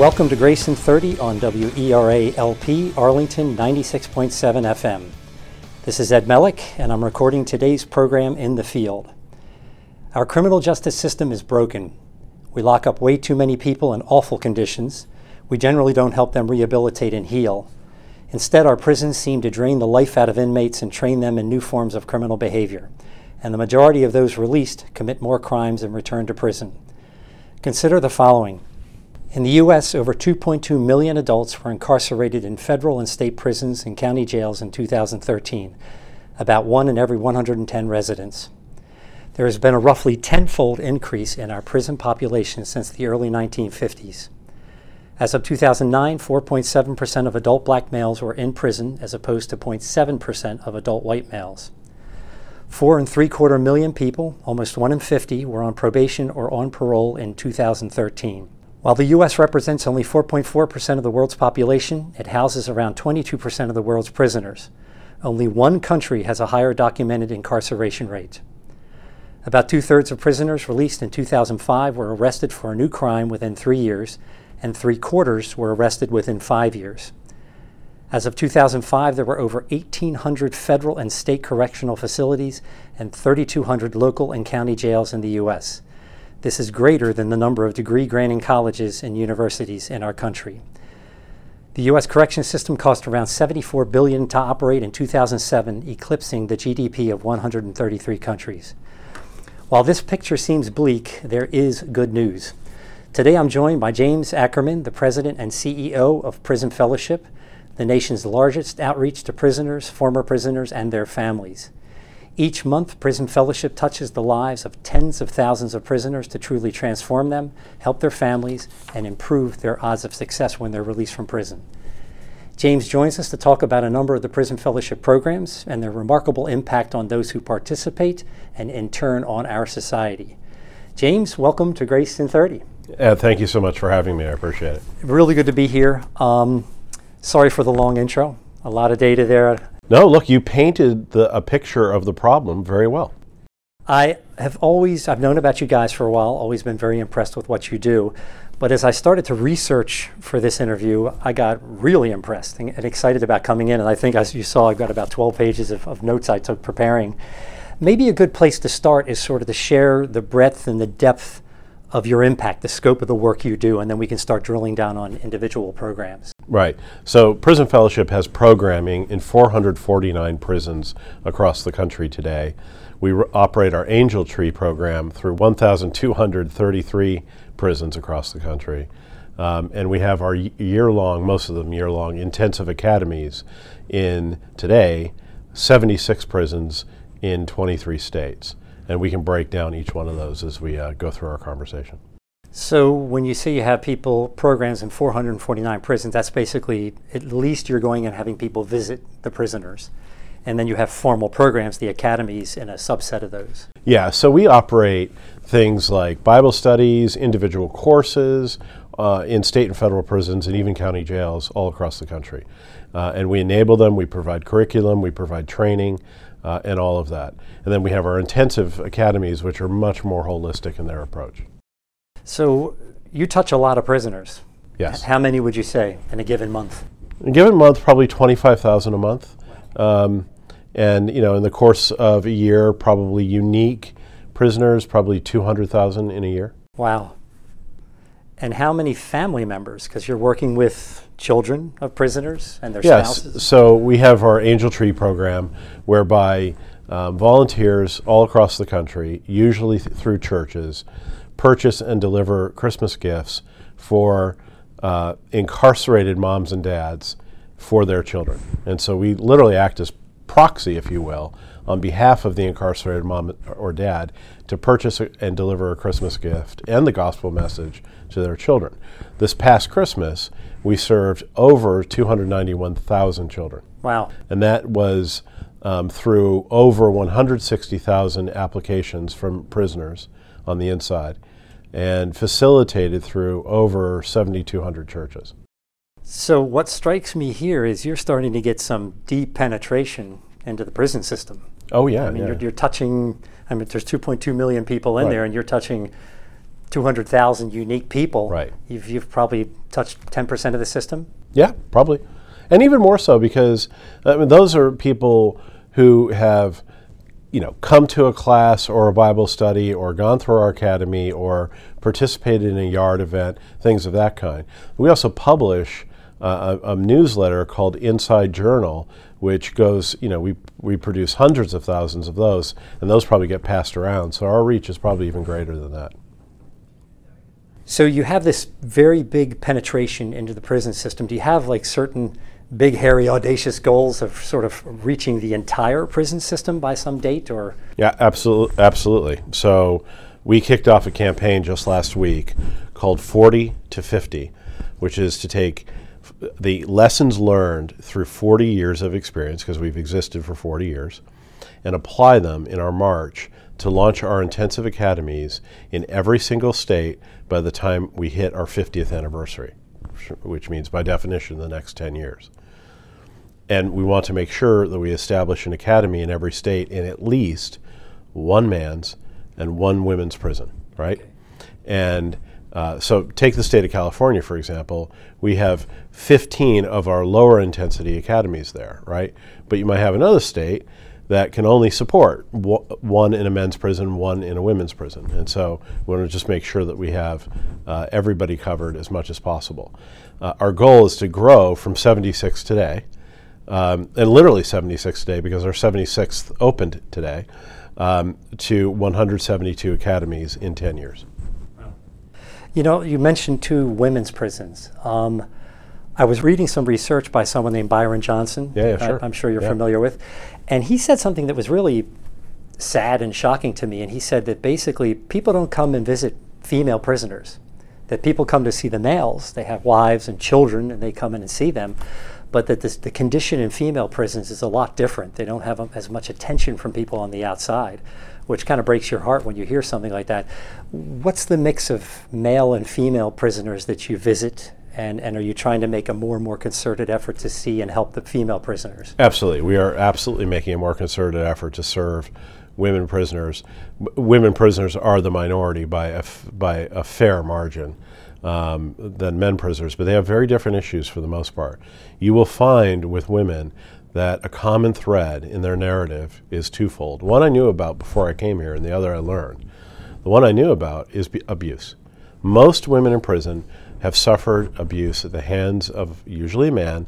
Welcome to Grace in 30 on WERA LP Arlington 96.7 FM. This is Ed Mellick, and I'm recording today's program in the field. Our criminal justice system is broken. We lock up way too many people in awful conditions. We generally don't help them rehabilitate and heal. Instead, our prisons seem to drain the life out of inmates and train them in new forms of criminal behavior. And the majority of those released commit more crimes and return to prison. Consider the following in the U.S., over 2.2 million adults were incarcerated in federal and state prisons and county jails in 2013, about one in every 110 residents. There has been a roughly tenfold increase in our prison population since the early 1950s. As of 2009, 4.7% of adult black males were in prison, as opposed to 0.7% of adult white males. Four and three quarter million people, almost one in 50, were on probation or on parole in 2013. While the U.S. represents only 4.4% of the world's population, it houses around 22% of the world's prisoners. Only one country has a higher documented incarceration rate. About two thirds of prisoners released in 2005 were arrested for a new crime within three years, and three quarters were arrested within five years. As of 2005, there were over 1,800 federal and state correctional facilities and 3,200 local and county jails in the U.S. This is greater than the number of degree granting colleges and universities in our country. The U.S. correction system cost around 74 billion to operate in 2007, eclipsing the GDP of 133 countries. While this picture seems bleak, there is good news. Today I'm joined by James Ackerman, the president and CEO of Prison Fellowship, the nation's largest outreach to prisoners, former prisoners, and their families. Each month, Prison Fellowship touches the lives of tens of thousands of prisoners to truly transform them, help their families, and improve their odds of success when they're released from prison. James joins us to talk about a number of the Prison Fellowship programs and their remarkable impact on those who participate and, in turn, on our society. James, welcome to Grace in 30. Uh, thank you so much for having me. I appreciate it. Really good to be here. Um, sorry for the long intro. A lot of data there. No, look, you painted the, a picture of the problem very well. I have always, I've known about you guys for a while, always been very impressed with what you do. But as I started to research for this interview, I got really impressed and, excited about coming in. And I think, as you saw, I've got about 12 pages of, of notes I took preparing. Maybe a good place to start is sort of to share the breadth and the depth of your impact, the scope of the work you do, and then we can start drilling down on individual programs. Right. So Prison Fellowship has programming in 449 prisons across the country today. We re- operate our Angel Tree program through 1,233 prisons across the country. Um, and we have our year long, most of them year long, intensive academies in today 76 prisons in 23 states and we can break down each one of those as we uh, go through our conversation. So when you say you have people programs in 449 prisons, that's basically at least you're going and having people visit the prisoners. And then you have formal programs, the academies, in a subset of those. Yeah, so we operate things like Bible studies, individual courses uh, in state and federal prisons, and even county jails all across the country. Uh, and we enable them, we provide curriculum, we provide training uh, and all of that. And then we have our intensive academies, which are much more holistic in their approach. So you touch a lot of prisoners. Yes. How many would you say in a given month? In a given month, probably 25,000 a month. Um, and, you know, in the course of a year, probably unique prisoners, probably 200,000 in a year. Wow. And how many family members? Because you're working with children of prisoners and their yes. spouses. So we have our Angel Tree program whereby um, volunteers all across the country, usually th- through churches, purchase and deliver Christmas gifts for uh, incarcerated moms and dads for their children. And so we literally act as proxy, if you will, on behalf of the incarcerated mom or dad to purchase and deliver a Christmas gift and the gospel message to their children. This past Christmas, we served over 291,000 children. Wow. And that was um, through over 160,000 applications from prisoners on the inside and facilitated through over 7,200 churches. So, what strikes me here is you're starting to get some deep penetration into the prison system. Oh, yeah. I mean, yeah. You're, you're, touching, I mean, there's 2.2 million people in right. there, and you're touching 200,000 unique people, Right. you've, you've probably touched 10% of the system. Yeah, probably, and even more so because I mean, those are people who have, you know, come to a class or a Bible study or gone through our academy or participated in a yard event, things of that kind. We also publish uh, a, a newsletter called Inside Journal, which goes, you know, we we produce hundreds of thousands of those, and those probably get passed around. So our reach is probably even greater than that. So you have this very big penetration into the prison system. Do you have like certain big, hairy, audacious goals of sort of reaching the entire prison system by some date, or Yeah, absolutely, absolutely. So we kicked off a campaign just last week called 40 to 50, which is to take f- the lessons learned through 40 years of experience, because we've existed for 40 years, and apply them in our march to launch our intensive academies in every single state by the time we hit our 50th anniversary, which means by definition the next 10 years and we want to make sure that we establish an academy in every state in at least one man's and one women's prison, right? And uh, so, take the state of California, for example. We have 15 of our lower intensity academies there, right? But you might have another state that can only support w- one in a men's prison, one in a women's prison. And so, we want to just make sure that we have uh, everybody covered as much as possible. Uh, our goal is to grow from 76 today um, and literally 76 today because our 76th opened today um, to 172 academies in 10 years. You know, you mentioned two women's prisons. Um, I was reading some research by someone named Byron Johnson. Yeah, yeah, I- sure. I'm sure you're Yeah. familiar with. And he said something that was really sad and shocking to me. And he said that basically people don't come and visit female prisoners, that people come to see the males. They have wives and children and they come in and see them. But that this, the condition in female prisons is a lot different. They don't have as much attention from people on the outside, which kind of breaks your heart when you hear something like that. What's the mix of male and female prisoners that you visit? And, and are you trying to make a more and more concerted effort to see and help the female prisoners? Absolutely. We are absolutely making a more concerted effort to serve women prisoners. W- women prisoners are the minority by a, f- by a fair margin um, than men prisoners, but they have very different issues for the most part. You will find with women that a common thread in their narrative is twofold. One I knew about before I came here, and the other I learned. The one I knew about is b- abuse. Most women in prison have suffered abuse at the hands of usually a man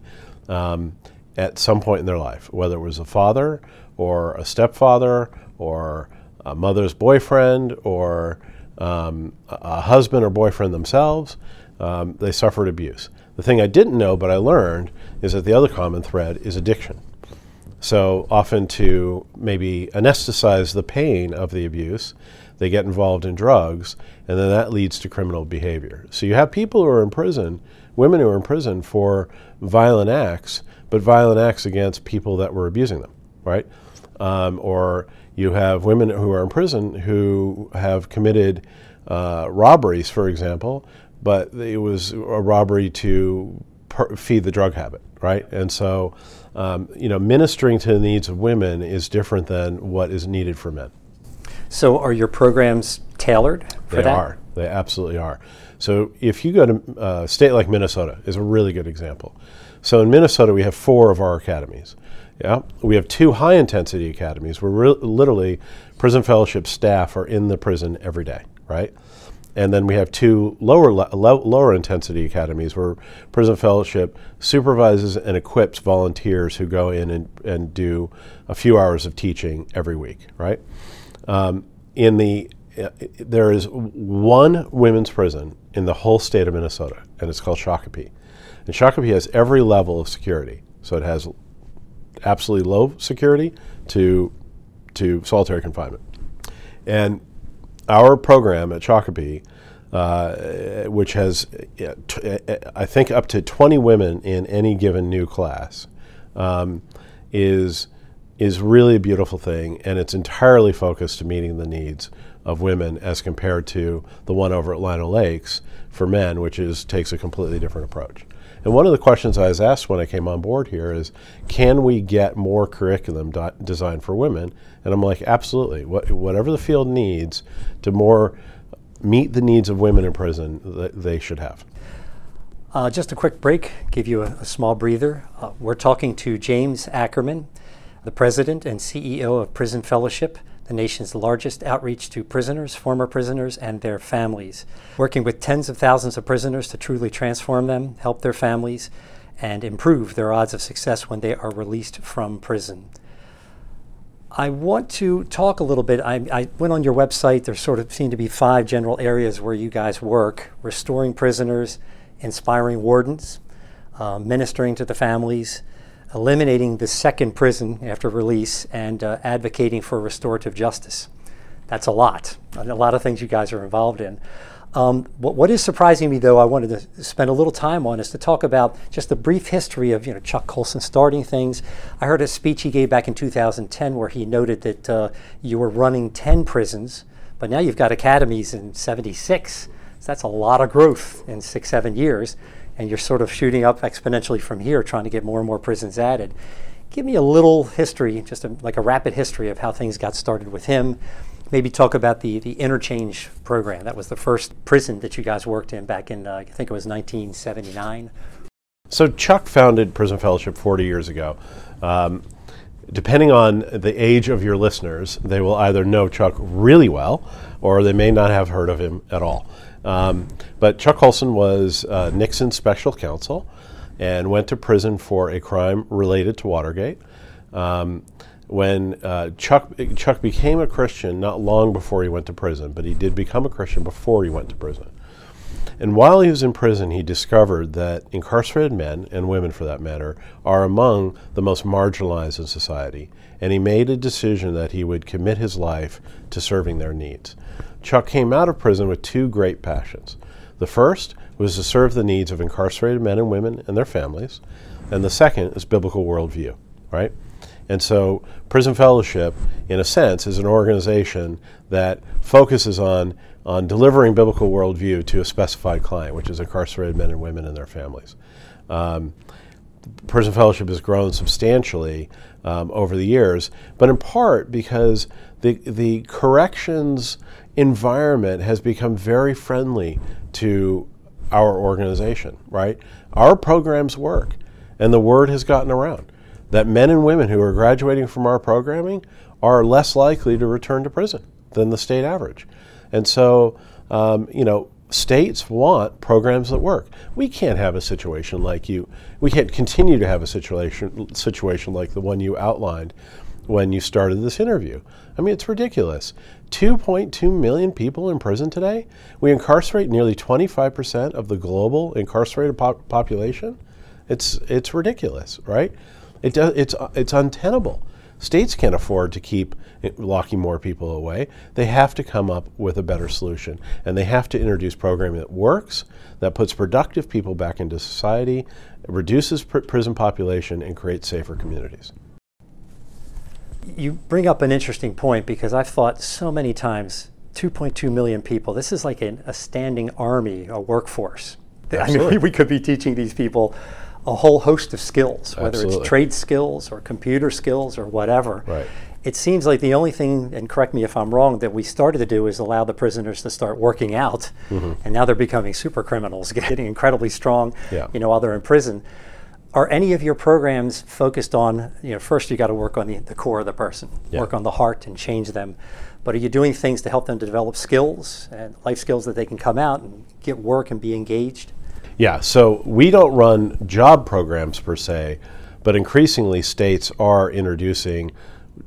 um, at some point in their life, whether it was a father or a stepfather or a mother's boyfriend or um, a husband or boyfriend themselves. Um, they suffered abuse. The thing I didn't know, but I learned, is that the other common thread is addiction. So often, to maybe anesthetize the pain of the abuse, they get involved in drugs, and then that leads to criminal behavior. So you have people who are in prison, women who are in prison for violent acts, but violent acts against people that were abusing them, right? Um, or you have women who are in prison who have committed uh, robberies, for example, but it was a robbery to per- feed the drug habit, right? And so, um, you know, ministering to the needs of women is different than what is needed for men. So, are your programs tailored for They that? are. They absolutely are. So if you go to uh, a state like Minnesota, is a really good example. So in Minnesota, we have four of our academies. Yeah, we have two high intensity academies where re- literally prison fellowship staff are in the prison every day, right? And then we have two lower le- lower intensity academies where prison fellowship supervises and equips volunteers who go in and, and do a few hours of teaching every week, right? Um, in the uh, there is one women's prison in the whole state of Minnesota, and it's called Shakopee. And Shakopee has every level of security. So it has absolutely low security to to solitary confinement. And our program at Shakopee, uh, which has, uh, uh, I think, up to 20 women in any given new class, um, is is really a beautiful thing, and it's entirely focused to meeting the needs of women as compared to the one over at Lino Lakes for men, which is takes a completely different approach. And one of the questions I was asked when I came on board here is, can we get more curriculum di- designed for women? And I'm like, absolutely. What, whatever the field needs to more meet the needs of women in prison that they should have. Uh, just a quick break, give you a, a small breather. Uh, we're talking to James Ackerman, the president and CEO of Prison Fellowship, the nation's largest outreach to prisoners, former prisoners, and their families, working with tens of thousands of prisoners to truly transform them, help their families, and improve their odds of success when they are released from prison. I want to talk a little bit. I, I, went on your website. There sort of seem to be five general areas where you guys work restoring prisoners, inspiring wardens, uh, ministering to the families, eliminating the second prison after release, and uh, advocating for restorative justice. That's a lot, a lot of things you guys are involved in. Um, what, what is surprising me, though, I wanted to spend a little time on is to talk about just the brief history of you know Chuck Colson starting things. I heard a speech he gave back in 2010 where he noted that uh, you were running 10 prisons, but now you've got academies in 76. So that's a lot of growth in six, seven years, and you're sort of shooting up exponentially from here, trying to get more and more prisons added. Give me a little history, just a, like a rapid history of how things got started with him maybe talk about the, the InnerChange program. That was the first prison that you guys worked in back in, uh, I think it was 1979. So Chuck founded Prison Fellowship 40 years ago. Um, depending on the age of your listeners, they will either know Chuck really well or they may not have heard of him at all. Um, but Chuck Colson was uh, Nixon's special counsel and went to prison for a crime related to Watergate. Um, when uh, Chuck Chuck became a Christian not long before he went to prison, but he did become a Christian before he went to prison. And while he was in prison, he discovered that incarcerated men, and women for that matter, are among the most marginalized in society. And he made a decision that he would commit his life to serving their needs. Chuck came out of prison with two great passions. The first was to serve the needs of incarcerated men and women and their families, and the second is biblical worldview, right? And so, Prison Fellowship, in a sense, is an organization that focuses on, on delivering biblical worldview to a specified client, which is incarcerated men and women and their families. Um, Prison Fellowship has grown substantially um, over the years, but in part because the, the corrections environment has become very friendly to our organization, right? Our programs work, and the word has gotten around that men and women who are graduating from our programming are less likely to return to prison than the state average. And so, um, you know, states want programs that work. We can't have a situation like you. We can't continue to have a situation situation like the one you outlined when you started this interview. I mean, it's ridiculous. 2.2 million people in prison today. We incarcerate nearly 25% of the global incarcerated pop- population. It's it's ridiculous, right? It does, it's, it's untenable. States can't afford to keep locking more people away. They have to come up with a better solution. And they have to introduce programming that works, that puts productive people back into society, reduces pr- prison population, and creates safer communities. You bring up an interesting point because I've thought so many times 2.2 million people, this is like an, a standing army, a workforce. Absolutely. I mean, we could be teaching these people a whole host of skills, whether Absolutely. it's trade skills or computer skills or whatever. Right. It seems like the only thing, and correct me if I'm wrong, that we started to do is allow the prisoners to start working out, mm-hmm. and now they're becoming super criminals, getting incredibly strong. Yeah. You know, while they're in prison. Are any of your programs focused on, you know, first you got to work on the, the core of the person, yeah. work on the heart and change them. But are you doing things to help them to develop skills and life skills that they can come out and get work and be engaged? Yeah, so we don't run job programs per se, but increasingly states are introducing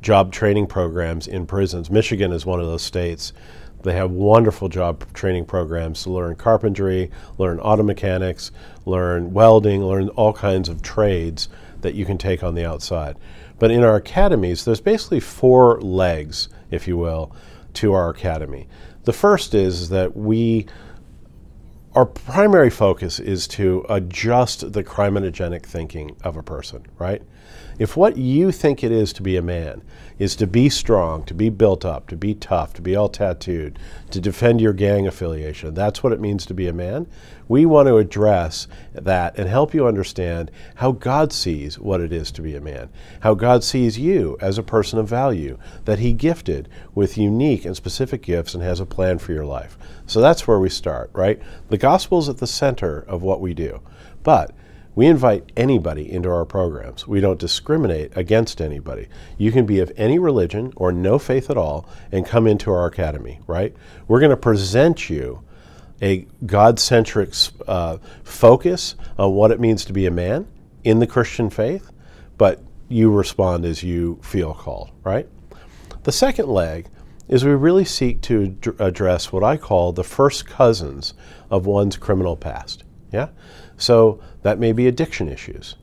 job training programs in prisons. Michigan is one of those states. They have wonderful job training programs to learn carpentry, learn auto mechanics, learn welding, learn all kinds of trades that you can take on the outside. But in our academies, there's basically four legs, if you will, to our academy. The first is that we our primary focus is to adjust the criminogenic thinking of a person, right? If what you think it is to be a man is to be strong, to be built up, to be tough, to be all tattooed, to defend your gang affiliation, that's what it means to be a man. We want to address that and help you understand how God sees what it is to be a man, how God sees you as a person of value, that He gifted with unique and specific gifts and has a plan for your life. So that's where we start, right? The gospel is at the center of what we do. But we invite anybody into our programs. We don't discriminate against anybody. You can be of any religion or no faith at all and come into our academy, right? We're going to present you a God centric uh, focus on what it means to be a man in the Christian faith, but you respond as you feel called, right? The second leg is we really seek to d- address what I call the first cousins of one's criminal past. Yeah? So that may be addiction issues.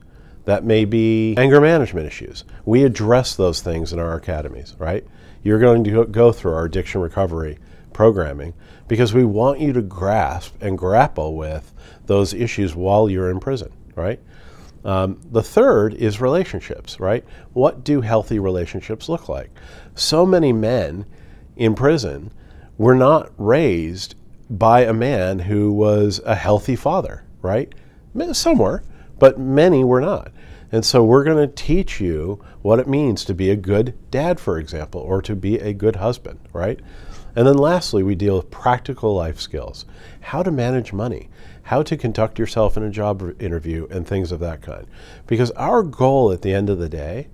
That may be anger management issues. We address those things in our academies, right? You're going to go through our addiction recovery programming because we want you to grasp and grapple with those issues while you're in prison, right? Um, the third is relationships, right? What do healthy relationships look like? So many men in prison were not raised by a man who was a healthy father, right? Some were, but many were not. And so we're going to teach you what it means to be a good dad, for example, or to be a good husband, right? And then lastly, we deal with practical life skills how to manage money, how to conduct yourself in a job interview, and things of that kind. Because our goal at the end of the day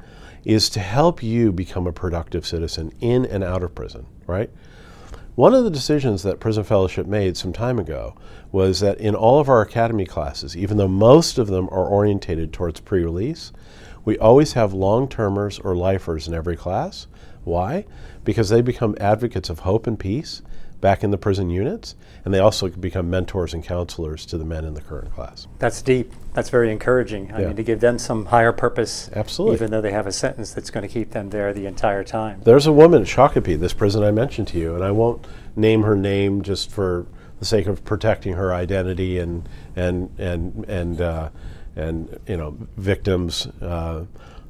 is to help you become a productive citizen in and out of prison, right? One of the decisions that Prison Fellowship made some time ago was that in all of our academy classes, even though most of them are orientated towards pre release, we always have long termers or lifers in every class. Why? Because they become advocates of hope and peace back in the prison units, and they also become mentors and counselors to the men in the current class. That's deep. That's very encouraging. I yeah. mean, to give them some higher purpose, absolutely, even though they have a sentence that's going to keep them there the entire time. There's a woman at Shakopee, this prison I mentioned to you, and I won't name her name just for the sake of protecting her identity and and and and uh, and you know victims uh,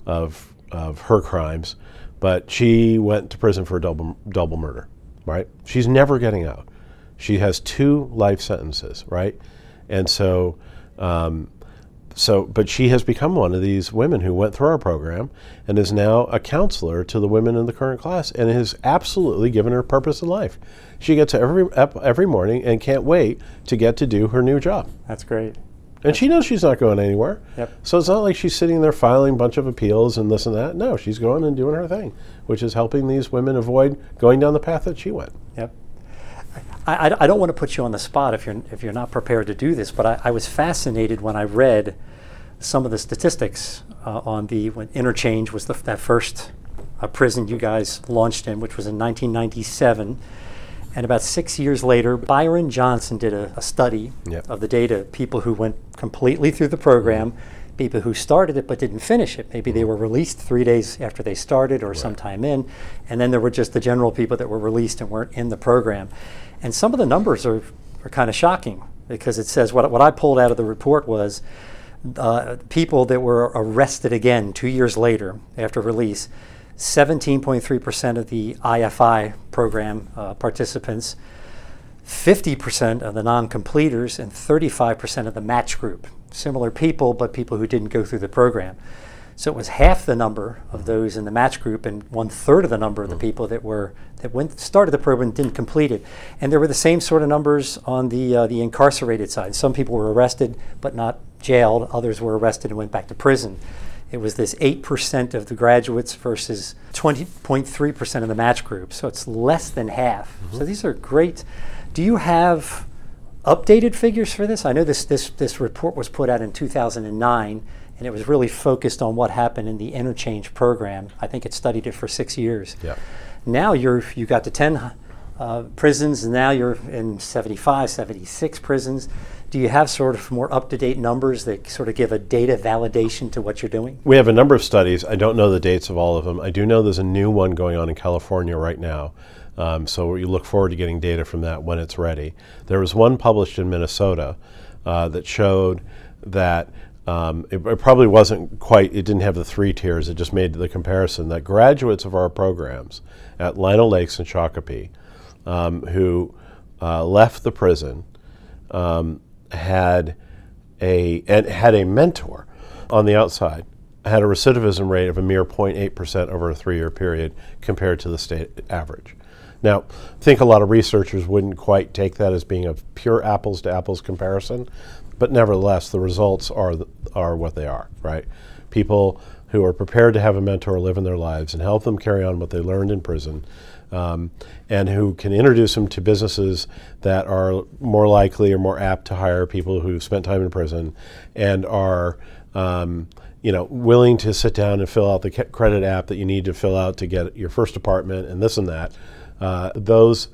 of of her crimes, but she went to prison for a double double murder right? She's never getting out. She has two life sentences, right? And so, um, so, but she has become one of these women who went through our program and is now a counselor to the women in the current class and has absolutely given her purpose in life. She gets every every morning and can't wait to get to do her new job. That's great. And she knows she's not going anywhere. Yep. So it's not like she's sitting there filing a bunch of appeals and this and that. No, she's going and doing her thing, which is helping these women avoid going down the path that she went. Yep. I, I, don't want to put you on the spot if you're if you're not prepared to do this, but I, I was fascinated when I read some of the statistics uh, on the when InnerChange was the, that first uh, prison you guys launched in, which was in 1997 and about six years later, Byron Johnson did a, a study yep. of the data people who went completely through the program, mm-hmm. people who started it but didn't finish it. Maybe they mm-hmm. were released three days after they started or right. sometime in. And then there were just the general people that were released and weren't in the program. And some of the numbers are, are kind of shocking because it says what, what I pulled out of the report was uh, people that were arrested again two years later after release 17.3% of the IFI program uh, participants, 50% of the non completers, and 35% of the match group. Similar people, but people who didn't go through the program. So it was half the number of those in the match group and one third of the number of the people that were that went started the program and didn't complete it. And there were the same sort of numbers on the uh, the incarcerated side. Some people were arrested but not jailed. Others were arrested and went back to prison. It was this 8% of the graduates versus 20.3% of the match group. So it's less than half. Mm-hmm. So these are great. Do you have updated figures for this? I know this, this, this report was put out in 2009 and it was really focused on what happened in the InnerChange program. I think it studied it for six years. Yeah. Now you're, you got to 10 uh, prisons, and now you're in 75, 76 prisons. Do you have sort of more up to date numbers that sort of give a data validation to what you're doing? We have a number of studies. I don't know the dates of all of them. I do know there's a new one going on in California right now. Um, so we look forward to getting data from that when it's ready. There was one published in Minnesota uh, that showed that um, it, it, probably wasn't quite, it didn't have the three tiers, it just made the comparison that graduates of our programs at Lino Lakes and Shakopee um, who uh, left the prison um, had a and had a mentor on the outside had a recidivism rate of a mere 0.8% over a three-year period compared to the state average. Now, I think a lot of researchers wouldn't quite take that as being a pure apples to apples comparison, but nevertheless, the results are are what they are, right? People who are prepared to have a mentor live in their lives and help them carry on what they learned in prison um, and who can introduce them to businesses that are more likely or more apt to hire people who've spent time in prison and are um, you know willing to sit down and fill out the credit app that you need to fill out to get your first apartment and this and that uh, those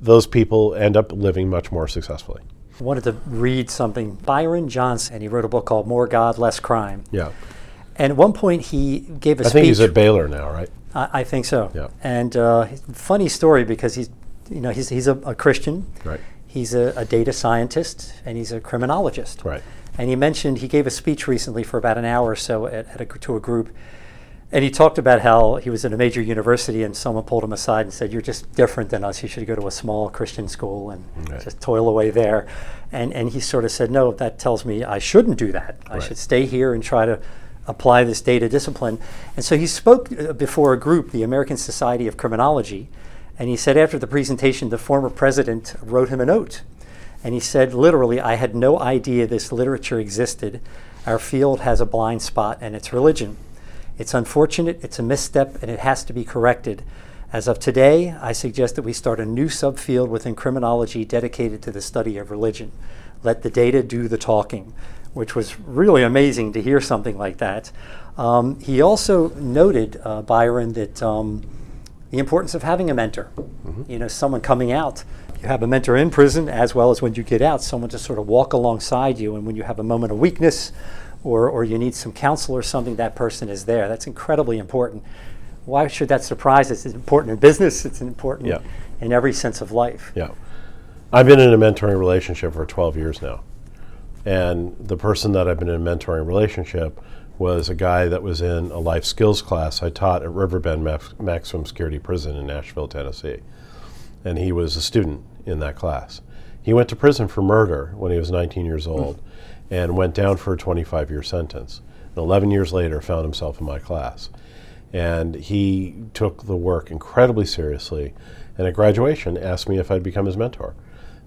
those people end up living much more successfully I wanted to read something Byron Johnson he wrote a book called More God Less Crime yeah and at one point he gave a I speech. I think he's at Baylor now, right? I, I think so. Yeah. And uh, funny story because he's, you know, he's, he's a, a Christian. Right. He's a, a, data scientist and he's a criminologist. Right. And he mentioned he gave a speech recently for about an hour or so at, at a, to a group. And he talked about how he was at a major university and someone pulled him aside and said, You're just different than us. You should go to a small Christian school and right. just toil away there. And, and he sort of said, No, that tells me I shouldn't do that. I should stay here and try to apply this data discipline. And so he spoke uh, before a group, the American Society of Criminology, and he said after the presentation, the former president wrote him a note. And he said, literally, I had no idea this literature existed. Our field has a blind spot, and it's religion. It's unfortunate, it's a misstep, and it has to be corrected. As of today, I suggest that we start a new subfield within criminology dedicated to the study of religion. Let the data do the talking which was really amazing to hear something like that. Um, he also noted, uh, Byron, that um, the importance of having a mentor. Mm-hmm. You know, someone coming out. You have a mentor in prison as well as when you get out, someone to sort of walk alongside you. And when you have a moment of weakness or, or you need some counsel or something, that person is there. That's incredibly important. Why should that surprise us? It's important in business, it's important yeah. in every sense of life. Yeah. I've been in a mentoring relationship for 12 years now. And the person that I've been in a mentoring relationship was a guy that was in a life skills class I taught at Riverbend Maximum Security Prison in Nashville, Tennessee. And he was a student in that class. He went to prison for murder when he was 19 years old mm. and went down for a 25 year sentence. And 11 years later, found himself in my class. And he took the work incredibly seriously. And at graduation, asked me if I'd become his mentor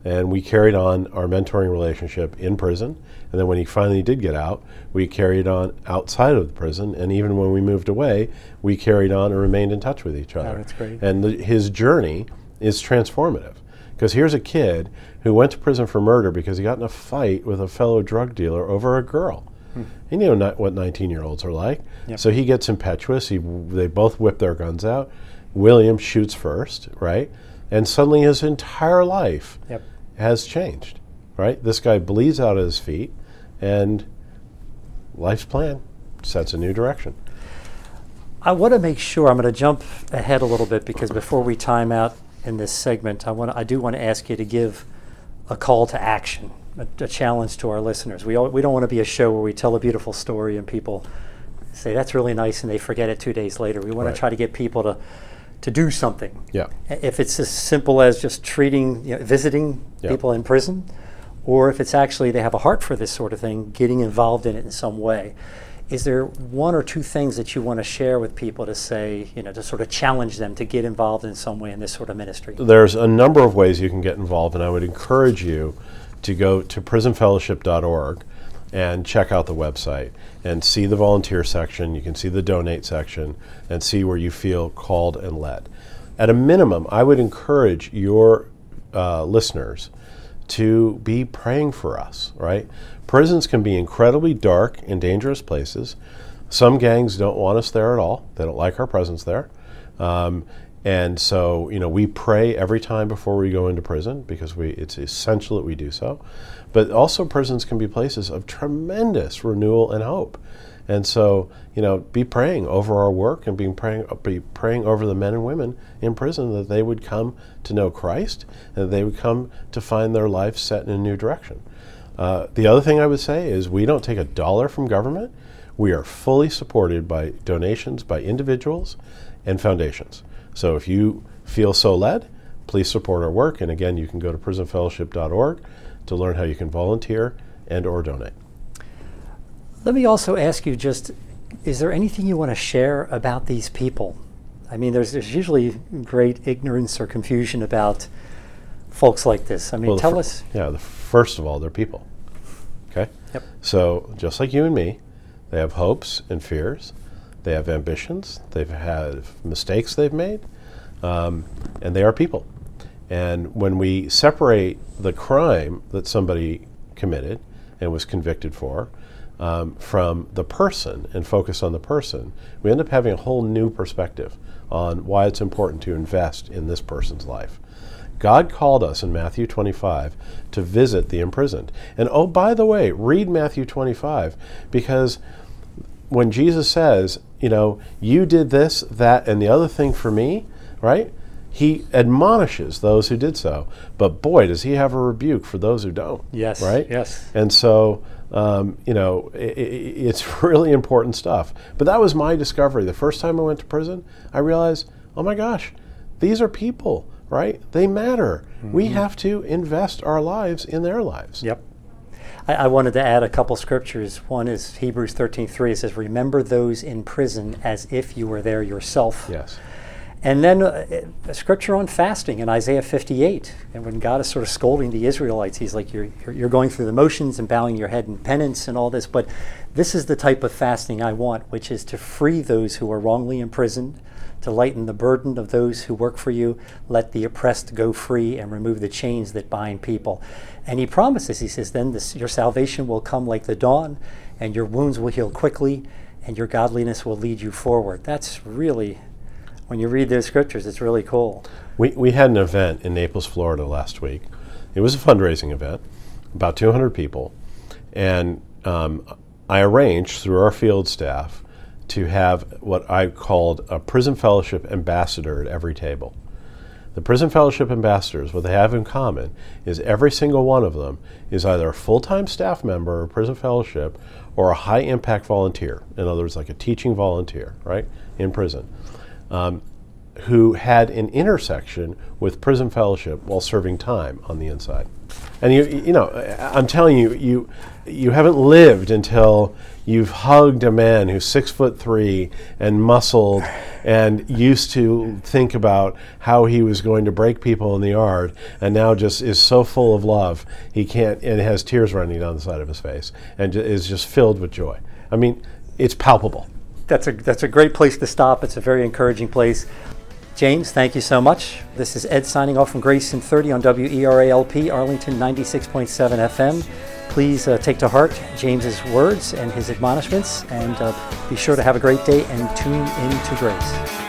and we carried on our mentoring relationship in prison. And then when he finally did get out, we carried on outside of the prison. And even when we moved away, we carried on and remained in touch with each other. Oh, that's great. And the, his journey is transformative. Because here's a kid who went to prison for murder because he got in a fight with a fellow drug dealer over a girl. Hmm. He knew not what 19 year olds are like. Yep. So he gets impetuous. He, they both whip their guns out. William shoots first, right? and suddenly his entire life yep. Has changed. Right? This guy bleeds out of his feet, and life's plan sets a new direction. I want to make sure I'm going to jump ahead a little bit because before we time out in this segment, I want to, I do want to ask you to give a call to action, a, a challenge to our listeners. We all, we don't want to be a show where we tell a beautiful story and people say that's really nice and they forget it two days later. We want right. to try to get people to to do something. Yeah. If it's as simple as just treating, you know, visiting yeah. people in prison, or if it's actually they have a heart for this sort of thing, getting involved in it in some way. Is there one or two things that you want to share with people to say, you know, to sort of challenge them to get involved in some way in this sort of ministry? There's a number of ways you can get involved, and I would encourage you to go to prisonfellowship.org and check out the website and see the volunteer section. You can see the donate section and see where you feel called and led. At a minimum, I would encourage your uh, listeners to be praying for us, right? Prisons can be incredibly dark and dangerous places. Some gangs don't want us there at all, they don't like our presence there. Um, and so, you know, we pray every time before we go into prison because we, it's essential that we do so. But also, prisons can be places of tremendous renewal and hope. And so, you know, be praying over our work and being praying, be praying over the men and women in prison that they would come to know Christ and that they would come to find their life set in a new direction. Uh, the other thing I would say is we don't take a dollar from government. We are fully supported by donations by individuals and foundations. So if you feel so led, please support our work. And again, you can go to prisonfellowship.org to learn how you can volunteer and or donate. Let me also ask you just is there anything you want to share about these people? I mean, there's, there's usually great ignorance or confusion about folks like this. I mean, Well, tell fir- us. Yeah, the, first of all, they're people. Okay? Yep. So, just like you and me, they have hopes and fears, they have ambitions, they've had mistakes they've made, um, and they are people. And when we separate the crime that somebody committed and was convicted for um, from the person and focus on the person, we end up having a whole new perspective on why it's important to invest in this person's life. God called us in Matthew 25 to visit the imprisoned. And oh, by the way, read Matthew 25 because when Jesus says, you know, you did this, that, and the other thing for me, right? He admonishes those who did so. But boy, does he have a rebuke for those who don't. Yes, Right? yes. And so, um, you know, i i it's really important stuff. But that was my discovery. The first time I went to prison, I realized, oh my gosh, these are people, right? They matter. We have to invest our lives in their lives. Yep. I, I wanted to add a couple scriptures. One is Hebrews 13:3. It says, "Remember those in prison as if you were there yourself." Yes. And then uh, a scripture on fasting in Isaiah 58. And when God is sort of scolding the Israelites, He's like, you're, you're, you're going through the motions and bowing your head in penance and all this, but this is the type of fasting I want, which is to free those who are wrongly imprisoned, to lighten the burden of those who work for you, let the oppressed go free, and remove the chains that bind people. And He promises, He says, then this, your salvation will come like the dawn, and your wounds will heal quickly, and your godliness will lead you forward. That's really when you read those scriptures, it's really cool. We, we had an event in Naples, Florida last week. It was a fundraising event, about 200 people. And um, I arranged through our field staff to have what I called a prison fellowship ambassador at every table. The prison fellowship ambassadors, what they have in common is every single one of them is either a full time staff member of prison fellowship or a high impact volunteer. In other words, like a teaching volunteer, right, in prison, um, who had an intersection with prison fellowship while serving time on the inside. And you, you know, I'm telling you, you, you haven't lived until you've hugged a man who's six foot three and muscled and used to think about how he was going to break people in the yard and now just is so full of love he can't and has tears running down the side of his face and is just filled with joy. I mean, it's palpable. That's a, that's a great place to stop. It's a very encouraging place. James, thank you so much. This is Ed signing off from Grace in 30 on WERALP, Arlington 96.7 FM. Please uh, take to heart James's words and his admonishments, and uh, be sure to have a great day and tune in to Grace.